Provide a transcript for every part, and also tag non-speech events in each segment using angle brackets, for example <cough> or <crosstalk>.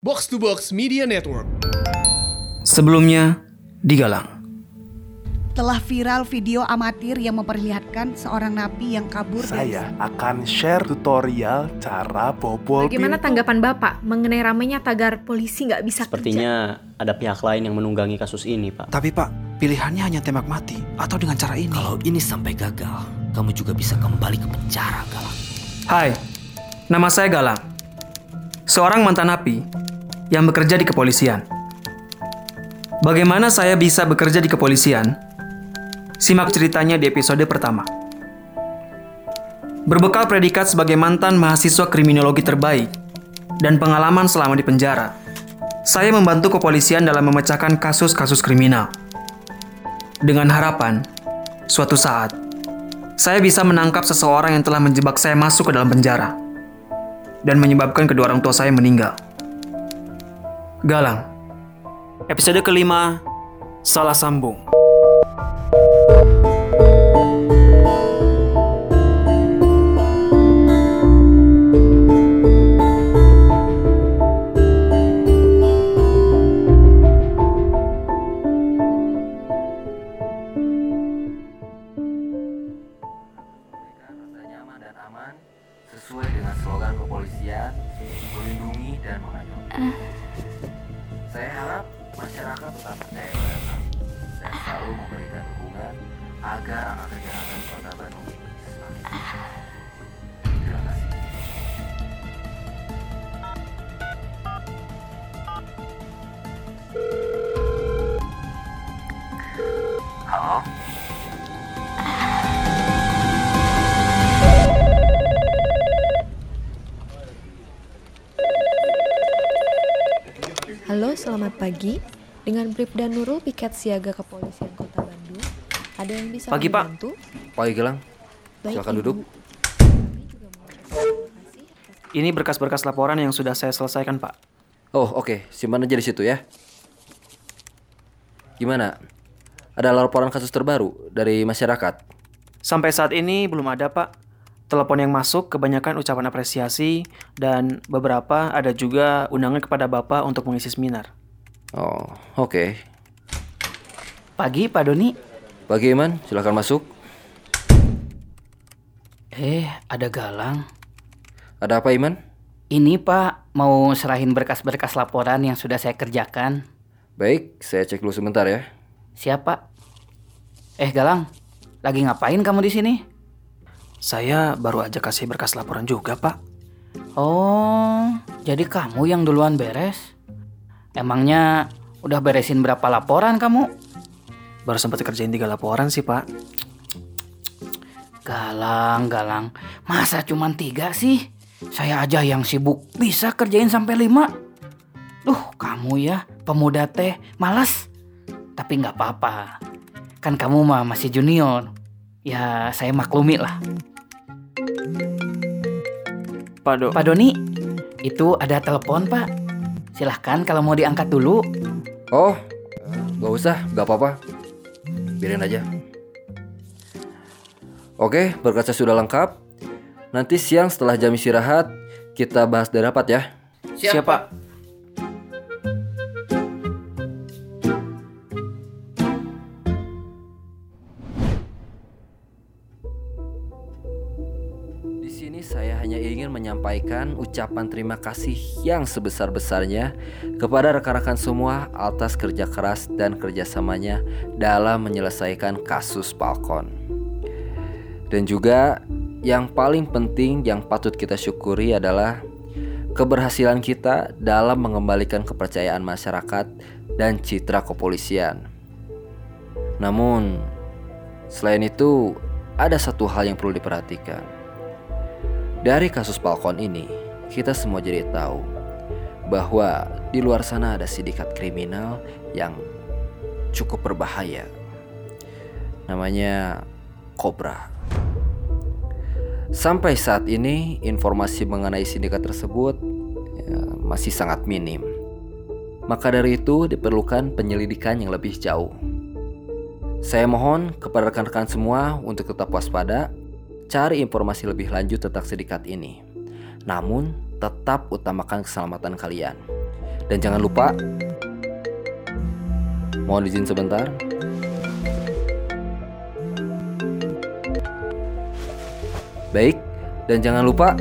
Box to Box Media Network. Sebelumnya, di Galang. Telah viral video amatir yang memperlihatkan seorang napi yang kabur dari Saya akan share tutorial cara bobol Bagaimana pintu. tanggapan Bapak mengenai ramainya tagar polisi nggak bisa kerja? Sepertinya ada pihak lain yang menunggangi kasus ini, Pak. Tapi Pak, pilihannya hanya tembak mati atau dengan cara ini. Kalau ini sampai gagal, kamu juga bisa kembali ke penjara, Galang. Hai, nama saya Galang. Seorang mantan napi yang bekerja di kepolisian. Bagaimana saya bisa bekerja di kepolisian? Simak ceritanya di episode pertama. Berbekal predikat sebagai mantan mahasiswa kriminologi terbaik dan pengalaman selama di penjara, saya membantu kepolisian dalam memecahkan kasus-kasus kriminal. Dengan harapan, suatu saat, saya bisa menangkap seseorang yang telah menjebak saya masuk ke dalam penjara dan menyebabkan kedua orang tua saya meninggal. Galang. Episode kelima, salah sambung. Agar kejahatan Kota Bandung. Halo? Halo, selamat pagi. Dengan Bribda Nurul, piket siaga kepolisian Kota. Ada yang bisa Pagi, Pak. bantu? Pagi Gilang. Baik, Silakan Ibu. duduk. Kami juga mengucapkan terima kasih atas Ini berkas-berkas laporan yang sudah saya selesaikan, Pak. Oh oke, simpan aja di situ ya. Gimana? Ada laporan kasus terbaru dari masyarakat? Sampai saat ini belum ada, Pak. Telepon yang masuk kebanyakan ucapan apresiasi dan beberapa ada juga undangan kepada Bapak untuk mengisi seminar. Oh oke. Pagi Pak Doni. Pagi Iman, silahkan masuk. Eh, ada Galang. Ada apa Iman? Ini Pak, mau serahin berkas-berkas laporan yang sudah saya kerjakan. Baik, saya cek dulu sebentar ya. Siapa? Eh Galang, lagi ngapain kamu di sini? Saya baru aja kasih berkas laporan juga, Pak. Oh, jadi kamu yang duluan beres? Emangnya udah beresin berapa laporan kamu? Baru sempat kerjain tiga laporan sih, Pak. Galang, Galang, masa cuma tiga sih? Saya aja yang sibuk bisa kerjain sampai lima. Duh, kamu ya, pemuda teh, malas. Tapi nggak apa-apa, kan kamu mah masih junior. Ya, saya maklumi lah. Pak Do. Pak Doni, itu ada telepon Pak. Silahkan kalau mau diangkat dulu. Oh, gak usah, gak apa-apa. Biarin aja. Oke, berkasnya sudah lengkap. Nanti siang setelah jam istirahat, kita bahas dari rapat ya. Siap, Pak. Menyampaikan ucapan terima kasih yang sebesar-besarnya kepada rekan-rekan semua atas kerja keras dan kerjasamanya dalam menyelesaikan kasus Falcon. Dan juga yang paling penting yang patut kita syukuri adalah keberhasilan kita dalam mengembalikan kepercayaan masyarakat dan citra kepolisian. Namun, selain itu, ada satu hal yang perlu diperhatikan. Dari kasus Falcon ini, kita semua jadi tahu bahwa di luar sana ada sindikat kriminal yang cukup berbahaya. Namanya Cobra. Sampai saat ini, informasi mengenai sindikat tersebut ya, masih sangat minim. Maka dari itu diperlukan penyelidikan yang lebih jauh. Saya mohon kepada rekan-rekan semua untuk tetap waspada, cari informasi lebih lanjut tentang sindikat ini. Namun, tetap utamakan keselamatan kalian. Dan jangan lupa Mohon izin sebentar. Baik, dan jangan lupa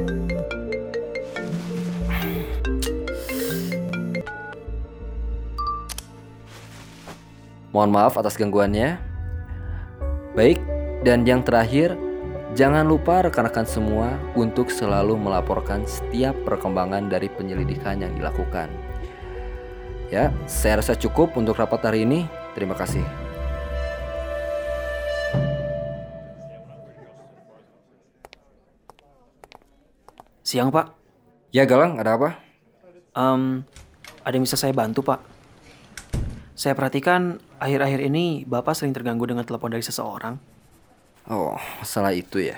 Mohon maaf atas gangguannya. Baik, dan yang terakhir, jangan lupa rekan-rekan semua untuk selalu melaporkan setiap perkembangan dari penyelidikan yang dilakukan. Ya, saya rasa cukup untuk rapat hari ini. Terima kasih. Siang, Pak. Ya, Galang, ada apa? Em, ada yang bisa saya bantu, Pak? Saya perhatikan akhir-akhir ini Bapak sering terganggu dengan telepon dari seseorang. Oh, masalah itu ya.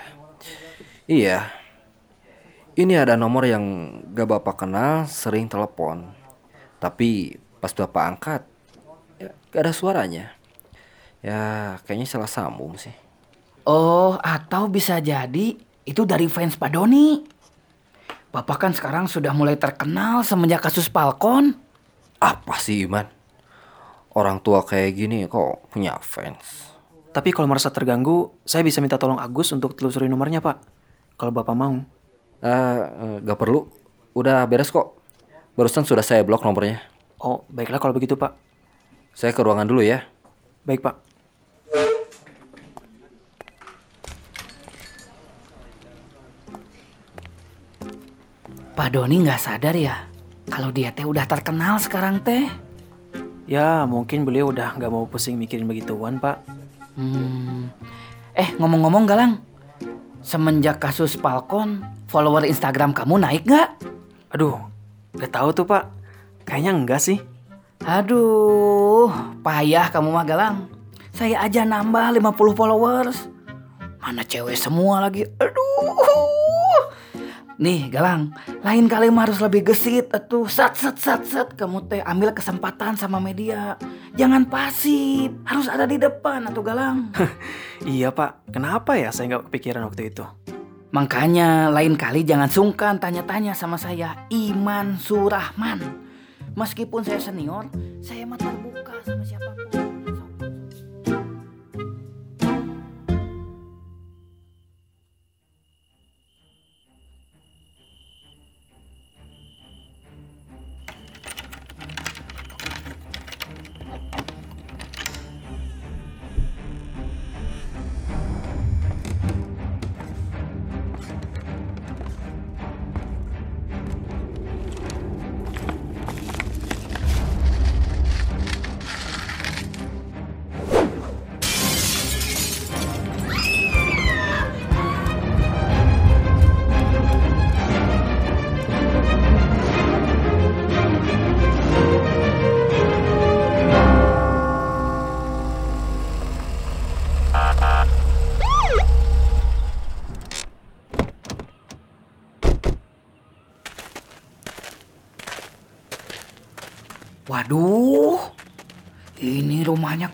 Iya. Ini ada nomor yang gak Bapak kenal sering telepon. Tapi pas Bapak angkat, ya, gak ada suaranya. Ya, kayaknya salah sambung sih. Oh, atau bisa jadi itu dari fans Pak Doni. Bapak kan sekarang sudah mulai terkenal semenjak kasus Falcon. Apa sih, Iman? Orang tua kayak gini kok punya fans. Tapi kalau merasa terganggu, saya bisa minta tolong Agus untuk telusuri nomornya, Pak. Kalau Bapak mau. Eh, eh, gak perlu. Udah beres kok. Barusan sudah saya blok nomornya. Oh, baiklah kalau begitu, Pak. Saya ke ruangan dulu ya. Baik, Pak. Pak Doni nggak sadar ya kalau dia teh udah terkenal sekarang teh. Ya, mungkin beliau udah nggak mau pusing mikirin begituan, Pak. Hmm. Eh ngomong-ngomong Galang, semenjak kasus Falcon, follower Instagram kamu naik nggak? Aduh, nggak tahu tuh, Pak. Kayaknya enggak sih. Aduh, payah kamu mah Galang. Saya aja nambah 50 followers. Mana cewek semua lagi. Aduh. Nih Galang, lain kali mah harus lebih gesit atuh. Sat sat sat sat kamu teh ambil kesempatan sama media. Jangan pasif, harus ada di depan atuh Galang. Iya, Pak. Kenapa ya saya nggak kepikiran waktu itu? Makanya lain kali jangan sungkan tanya-tanya sama saya Iman Surahman. Meskipun saya senior, saya mah terbuka sama siapa pun.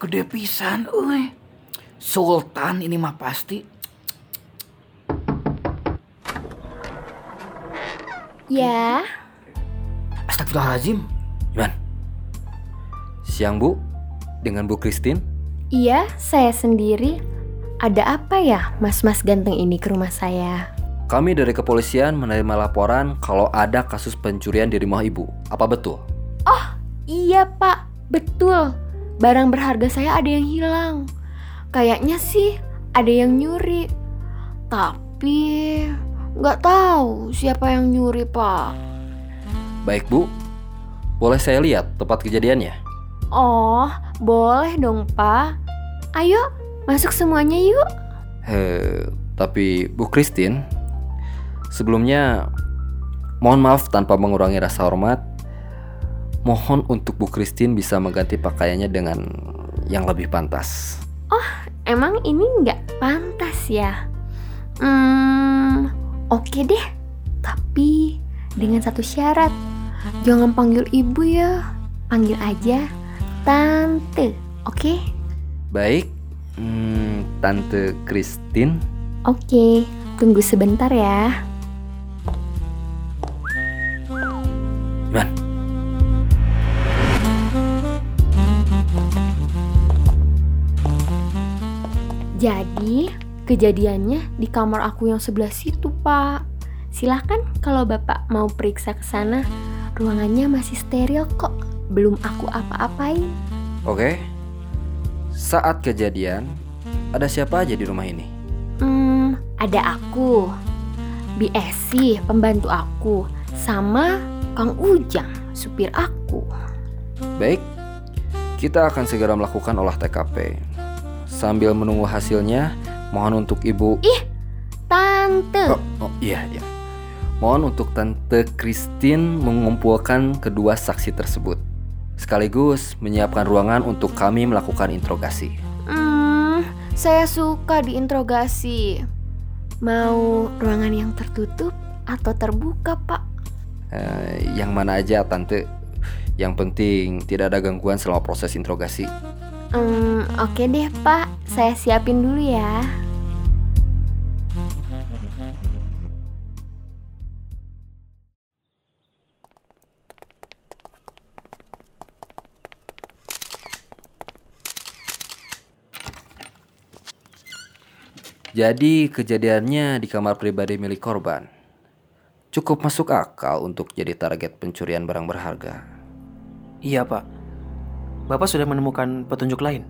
Gede pisan, euy. Sultan ini mah pasti. Ya, Astagfirullahaladzim. Iman. Siang, Bu. Dengan Bu Christine. iya saya sendiri. Ada apa ya mas-mas ganteng ini ke rumah saya? Kami dari kepolisian menerima laporan kalau ada kasus pencurian di rumah Ibu. Apa betul? Iya pak, betul. Barang berharga saya ada yang hilang. Kayaknya sih ada yang nyuri. Tapi nggak tahu siapa yang nyuri pak. Baik, Bu. Boleh saya lihat tempat kejadiannya? Oh, boleh dong pak. Ayo masuk semuanya yuk. Heh, tapi Bu Christine, sebelumnya mohon maaf tanpa mengurangi rasa hormat. Mohon untuk Bu Christine bisa mengganti pakaiannya dengan yang lebih pantas. Emang ini nggak pantas ya? Hmm, oke deh. Tapi dengan satu syarat. Jangan panggil ibu ya. Panggil aja tante. Oke? Baik, hmm, Tante Christine. Oke. Tunggu sebentar ya. Iman, Jadi, kejadiannya di kamar aku yang sebelah situ, Pak. Silahkan kalau Bapak mau periksa ke sana. Ruangannya masih steril kok. Belum aku apa-apain. Oke. Saat kejadian, ada siapa aja di rumah ini? Hmm, ada aku. BSC, pembantu aku. Sama Kang Ujang, supir aku. Baik, kita akan segera melakukan olah TKP. Sambil menunggu hasilnya, mohon untuk Ibu Tante. Oh, oh, iya, iya. Mohon untuk Tante Christine mengumpulkan kedua saksi tersebut. Sekaligus menyiapkan ruangan untuk kami melakukan interogasi. Hmm, saya suka diinterogasi. Mau ruangan yang tertutup atau terbuka, Pak? Eh, yang mana aja, Tante. Yang penting tidak ada gangguan selama proses interogasi. Hmm, oke deh, Pak. Saya siapin dulu ya. Jadi kejadiannya di kamar pribadi milik korban. Cukup masuk akal untuk jadi target pencurian barang berharga. Iya, Pak. Bapak sudah menemukan petunjuk lain?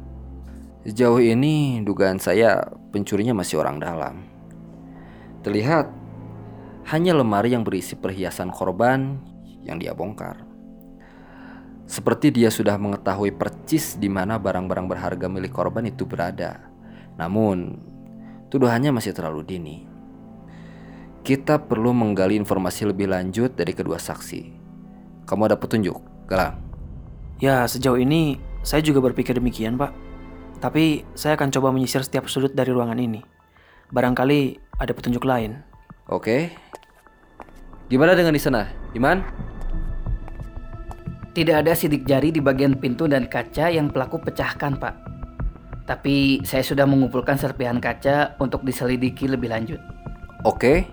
Sejauh ini dugaan saya pencurinya masih orang dalam. Terlihat hanya lemari yang berisi perhiasan korban yang dia bongkar. Seperti dia sudah mengetahui percis di mana barang-barang berharga milik korban itu berada. Namun, tuduhannya masih terlalu dini. Kita perlu menggali informasi lebih lanjut dari kedua saksi. Kamu ada petunjuk, Galang? Ya, sejauh ini saya juga berpikir demikian, Pak. Tapi saya akan coba menyisir setiap sudut dari ruangan ini. Barangkali ada petunjuk lain. Oke. Gimana dengan di sana, Iman? Tidak ada sidik jari di bagian pintu dan kaca yang pelaku pecahkan, Pak. Tapi saya sudah mengumpulkan serpihan kaca untuk diselidiki lebih lanjut. Oke.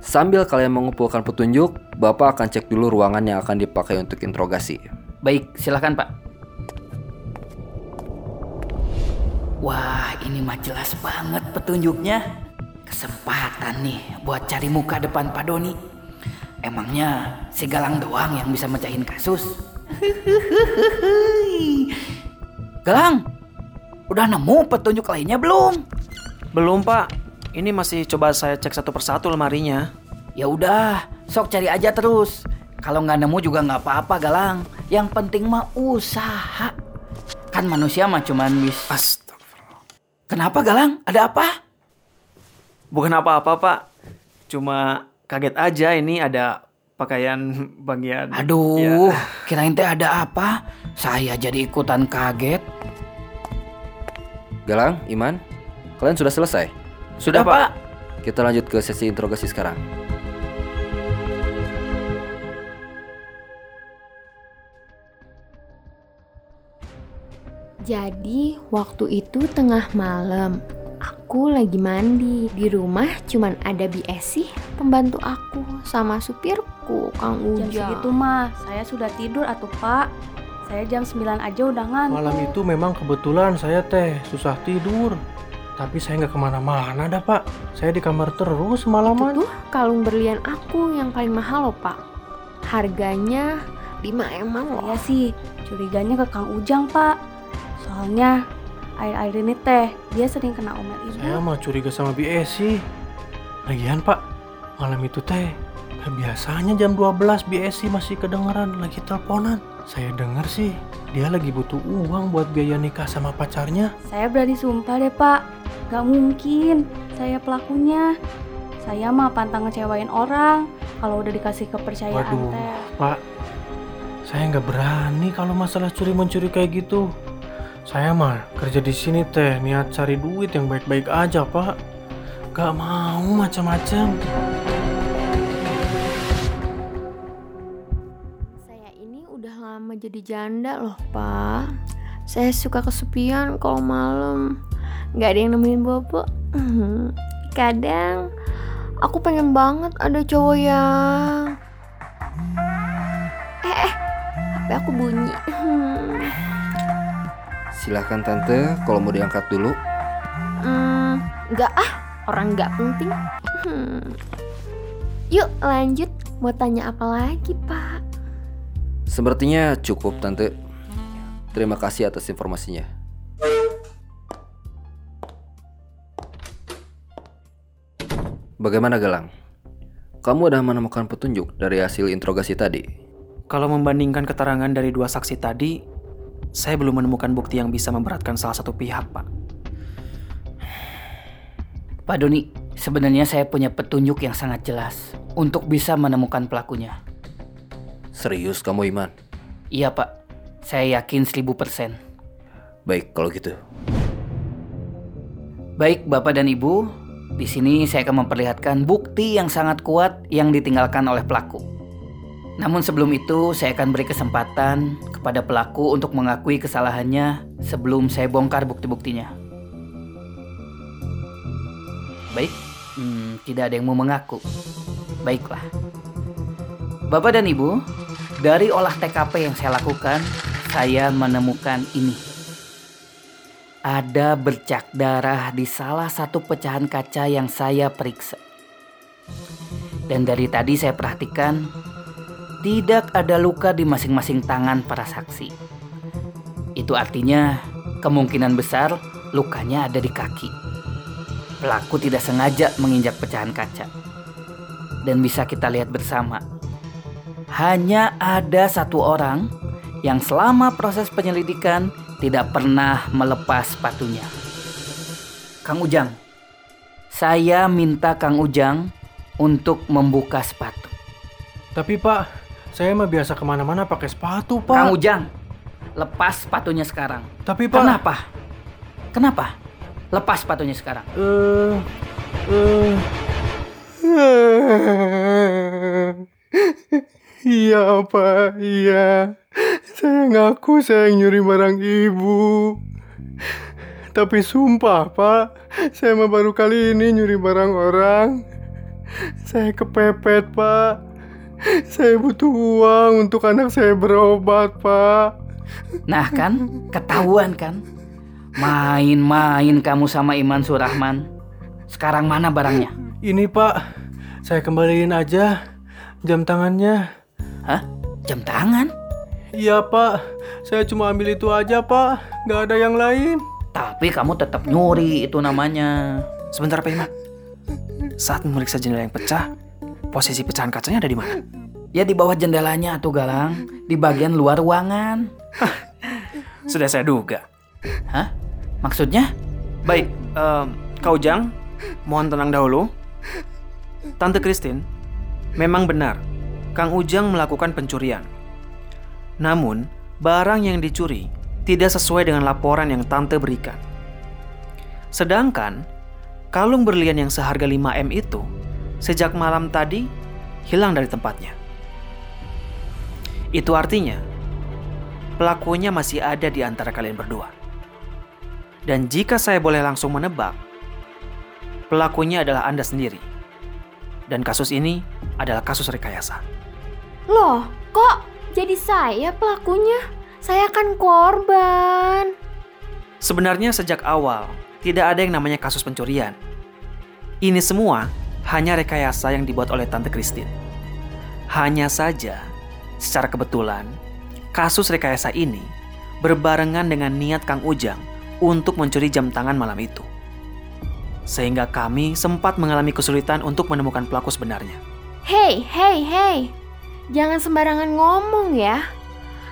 Sambil kalian mengumpulkan petunjuk, Bapak akan cek dulu ruangan yang akan dipakai untuk interogasi. Baik, silakan Pak. Wah, ini mah jelas banget petunjuknya. Kesempatan nih buat cari muka depan Pak Doni. Emangnya si Galang doang yang bisa mecahin kasus? <laughs> Galang, udah nemu petunjuk lainnya belum? Belum, Pak. Ini masih coba saya cek satu persatu lemarinya. Ya udah, sok cari aja terus. Kalau nggak nemu juga nggak apa-apa, Galang. Yang penting mah usaha. Kan manusia mah cuman bis. Astagfirullah. Kenapa, Galang? Ada apa? Bukan apa-apa, Pak. Cuma kaget aja ini ada pakaian bagian. Aduh, Ya. kirain teh ada apa? Saya jadi ikutan kaget. Galang, Iman, kalian sudah selesai? Sudah, Pak. Kita lanjut ke sesi interogasi sekarang. Jadi, waktu itu tengah malam. Aku lagi mandi. Di rumah cuman ada BSC, pembantu aku, sama supirku, Kang Jam Ujang. segitu mah saya sudah tidur atuh pak Saya jam 9 aja udah ngantuk Malam itu memang kebetulan saya teh susah tidur. Tapi saya nggak ke mana-mana dah pak. Saya di kamar terus Itu semalaman. tuh kalung berlian aku yang paling mahal loh, Pak. Harganya 5 emang loh. Saya sih curiganya ke Kang Ujang pak Soalnya air-air ini teh dia sering kena omel ibu Saya mah curiga sama BSC. Lagian pak, malam itu teh Nah, biasanya jam 12 BSC masih kedengeran lagi teleponan. Saya denger sih, dia lagi butuh uang buat biaya nikah sama pacarnya. Saya berani sumpah deh pak Gak mungkin saya pelakunya Saya mah pantang ngecewain orang Kalau udah dikasih kepercayaan Waduh, teh Pak. Saya nggak berani kalau masalah curi mencuri kayak gitu. Saya mah kerja di sini teh niat cari duit yang baik-baik aja, Pak. Gak mau macam-macam. Saya ini udah lama jadi janda loh, Pak. Saya suka kesepian kalau malam. Gak ada yang Bobo. Mhm. <clears throat> Kadang aku pengen banget ada cowok yang Eh, eh, aku bunyi. <clears throat> Silahkan tante, kalau mau diangkat dulu. Hmm, nggak ah, orang nggak penting. Hmm. Yuk lanjut, mau tanya apa lagi pak? Sepertinya cukup tante. Terima kasih atas informasinya. Bagaimana Galang? Kamu udah menemukan petunjuk dari hasil interogasi tadi? Kalau membandingkan keterangan dari dua saksi tadi, saya belum menemukan bukti yang bisa memberatkan salah satu pihak, Pak. Pak Doni, sebenarnya saya punya petunjuk yang sangat jelas untuk bisa menemukan pelakunya. Serius kamu Iman? Iya Pak, saya yakin 1000%. Baik kalau gitu. Baik Bapak dan Ibu, di sini saya akan memperlihatkan bukti yang sangat kuat yang ditinggalkan oleh pelaku. Namun sebelum itu, saya akan beri kesempatan kepada pelaku untuk mengakui kesalahannya sebelum saya bongkar bukti-buktinya. Baik, hmm, tidak ada yang mau mengaku. Baiklah. Bapak dan Ibu, dari olah TKP yang saya lakukan, saya menemukan ini. Ada bercak darah di salah satu pecahan kaca yang saya periksa. Dan dari tadi saya perhatikan, tidak ada luka di masing-masing tangan para saksi. Itu artinya kemungkinan besar lukanya ada di kaki. Pelaku tidak sengaja menginjak pecahan kaca. Dan bisa kita lihat bersama, hanya ada satu orang yang selama proses penyelidikan tidak pernah melepas sepatunya. Kang Ujang, saya minta Kang Ujang untuk membuka sepatu. Tapi pak, saya mah biasa ke mana-mana pakai sepatu pak. Kang Ujang, lepas sepatunya sekarang. Tapi pak. Kenapa? Kenapa? Lepas sepatunya sekarang. Eh, eh, Iya pak, iya. Saya ngaku saya nyuri barang ibu. Tapi sumpah pak, saya mah baru kali ini nyuri barang orang. Saya kepepet pak. <laughs> Saya butuh uang untuk anak saya berobat pak. Nah kan, ketahuan kan? Main-main kamu sama Iman Surahman. Sekarang mana barangnya? Ini pak, saya kembaliin aja jam tangannya. Hah? Jam tangan? Iya pak, saya cuma ambil itu aja pak, nggak ada yang lain. Tapi kamu tetap nyuri itu namanya. Sebentar Pak Iman. Saat memeriksa jendela yang pecah, posisi pecahan kacanya ada di mana? Ya di bawah jendelanya atau galang, di bagian luar ruangan. Sudah saya duga. Hah? Maksudnya? Baik, em, Kau Ujang, mohon tenang dahulu. Tante Christine, memang benar, Kang Ujang melakukan pencurian. Namun, barang yang dicuri tidak sesuai dengan laporan yang Tante berikan. Sedangkan, kalung berlian yang seharga 5M itu, sejak malam tadi, hilang dari tempatnya. Itu artinya, pelakunya masih ada di antara kalian berdua. Dan jika saya boleh langsung menebak, pelakunya adalah Anda sendiri. Dan kasus ini adalah kasus rekayasa. Loh, kok jadi saya pelakunya? Saya kan korban. Sebenarnya sejak awal, tidak ada yang namanya kasus pencurian. Ini semua hanya rekayasa yang dibuat oleh Tante Christine. Hanya saja, secara kebetulan, kasus rekayasa ini berbarengan dengan niat Kang Ujang untuk mencuri jam tangan malam itu. Sehingga kami sempat mengalami kesulitan untuk menemukan pelaku sebenarnya. Hei, hei, hei. Jangan sembarangan ngomong ya.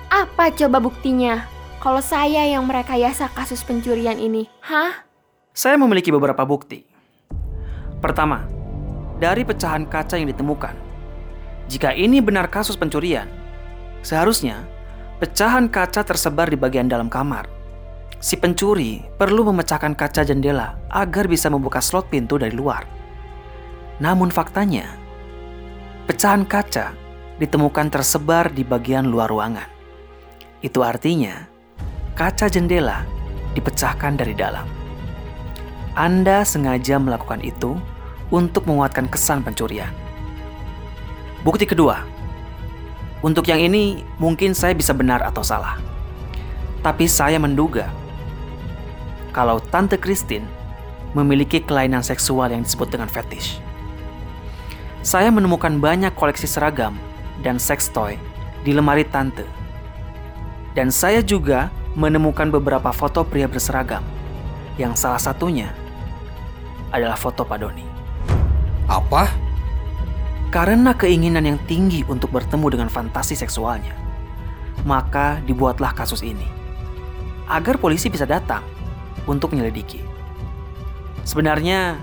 Apa coba buktinya? Kalau saya yang merekayasa kasus pencurian ini, hah? Saya memiliki beberapa bukti. Pertama, dari pecahan kaca yang ditemukan. Jika ini benar kasus pencurian, seharusnya pecahan kaca tersebar di bagian dalam kamar. Si pencuri perlu memecahkan kaca jendela agar bisa membuka slot pintu dari luar. Namun faktanya, pecahan kaca ditemukan tersebar di bagian luar ruangan. Itu artinya, kaca jendela dipecahkan dari dalam. Anda sengaja melakukan itu untuk menguatkan kesan pencurian. Bukti kedua, untuk yang ini mungkin saya bisa benar atau salah. Tapi saya menduga kalau Tante Christine memiliki kelainan seksual yang disebut dengan fetish. Saya menemukan banyak koleksi seragam dan sex toy di lemari tante. Dan saya juga menemukan beberapa foto pria berseragam, yang salah satunya adalah foto Pak Doni. Apa? Karena keinginan yang tinggi untuk bertemu dengan fantasi seksualnya, maka dibuatlah kasus ini. Agar polisi bisa datang untuk menyelidiki. Sebenarnya,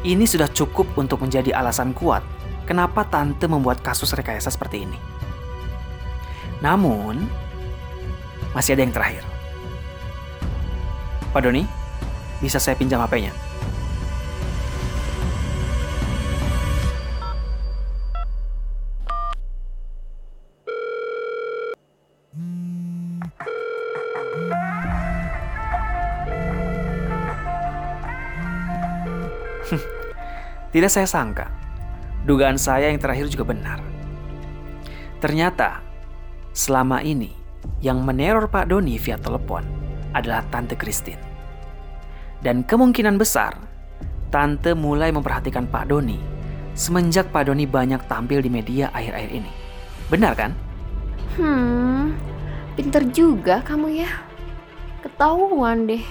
ini sudah cukup untuk menjadi alasan kuat kenapa tante membuat kasus rekayasa seperti ini. Namun, masih ada yang terakhir. Pak Doni, bisa saya pinjam HP-nya? Tidak saya sangka, dugaan saya yang terakhir juga benar. Ternyata, selama ini yang meneror Pak Doni via telepon adalah Tante Christine. Dan kemungkinan besar, Tante mulai memperhatikan Pak Doni semenjak Pak Doni banyak tampil di media akhir-akhir ini. Benar kan? Hmm, pinter juga kamu ya. Ketahuan deh.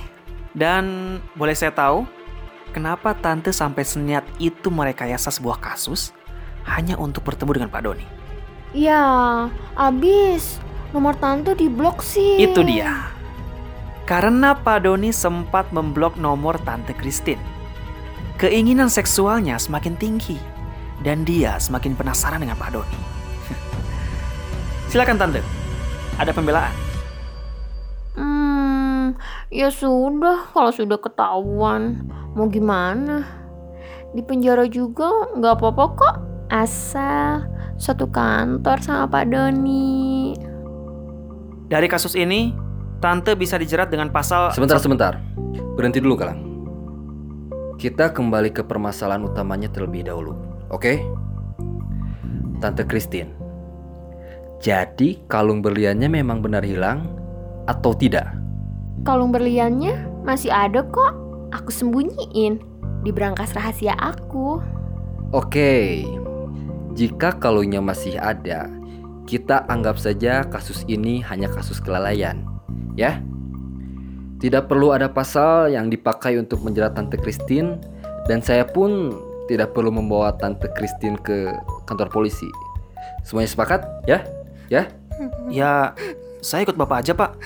Dan boleh saya tahu, kenapa Tante sampai seniat itu merekayasa sebuah kasus hanya untuk bertemu dengan Pak Doni? Ya, abis nomor tante di blok sih. Itu dia. Karena Pak Doni sempat memblok nomor Tante Christine. Keinginan seksualnya semakin tinggi dan dia semakin penasaran dengan Pak Doni. <laughs> Silakan Tante. Ada pembelaan. Hmm, ya sudah kalau sudah ketahuan. Mau gimana? Di penjara juga nggak apa-apa kok. Asal satu kantor sama Pak Doni. Dari kasus ini, Tante bisa dijerat dengan pasal... Sebentar, sebentar. Berhenti dulu, Kalang. Kita kembali ke permasalahan utamanya terlebih dahulu, oke? Tante Christine. Jadi, kalung berliannya memang benar hilang atau tidak? Kalung berliannya masih ada kok. Aku sembunyiin di berangkas rahasia aku. Oke. Jika kalungnya masih ada, kita anggap saja kasus ini hanya kasus kelalaian, ya. Tidak perlu ada pasal yang dipakai untuk menjerat Tante Christine dan saya pun tidak perlu membawa Tante Christine ke kantor polisi. Semuanya sepakat, ya? Ya? Ya, saya ikut Bapak aja, Pak.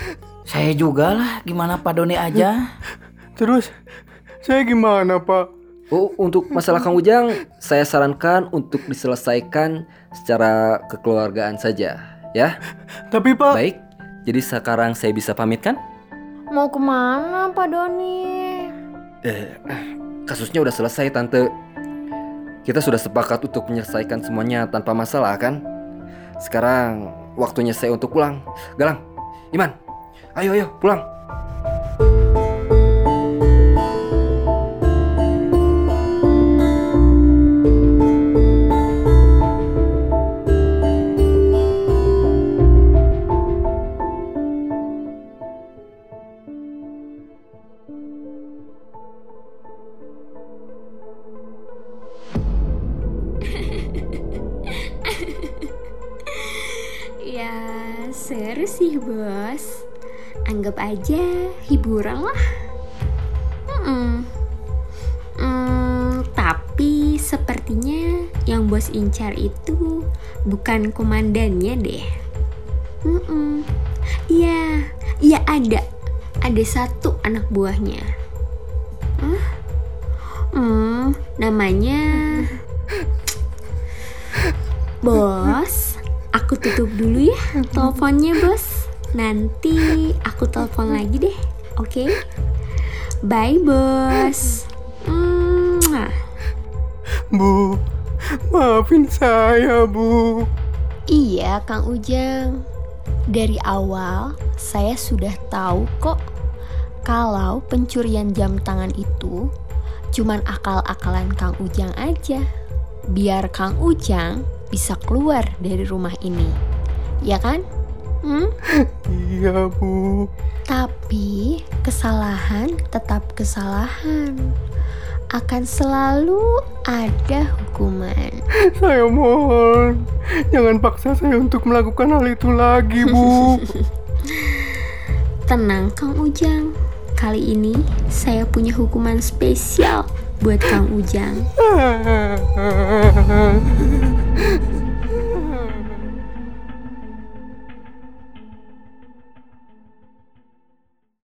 Saya juga lah, gimana Pak Doni aja. <laughs> Terus saya gimana pak? Oh, untuk masalah Kang Ujang, saya sarankan untuk diselesaikan secara kekeluargaan saja, ya. Tapi pak. Baik, jadi sekarang saya bisa pamit kan? Mau ke mana Pak Doni? Eh, kasusnya udah selesai, Tante. Kita sudah sepakat untuk menyelesaikan semuanya tanpa masalah, kan? Sekarang waktunya saya untuk pulang. Galang, Iman, ayo ayo pulang. Seru sih bos. Anggap aja hiburan lah. Hmm. Hmm, tapi sepertinya yang bos incar itu bukan komandannya deh. Hmm, iya, iya ada, ada satu anak buahnya. Hah? Hmm, namanya <laughs> Bos, tutup dulu ya teleponnya bos. Nanti aku telepon lagi deh, oke? Bye bos. Bu, maafin saya bu. Iya Kang Ujang. Dari awal saya sudah tahu kok kalau pencurian jam tangan itu cuman akal-akalan Kang Ujang aja. Biar Kang Ujang bisa keluar dari rumah ini. Ya kan? Hmm? Iya bu. Tapi kesalahan tetap kesalahan. akan selalu ada hukuman. <laughs> Saya mohon, jangan paksa saya untuk melakukan hal itu lagi, Bu. <laughs> Tenang, Kang Ujang. Kali ini saya punya hukuman spesial buat Kang Ujang. <laughs>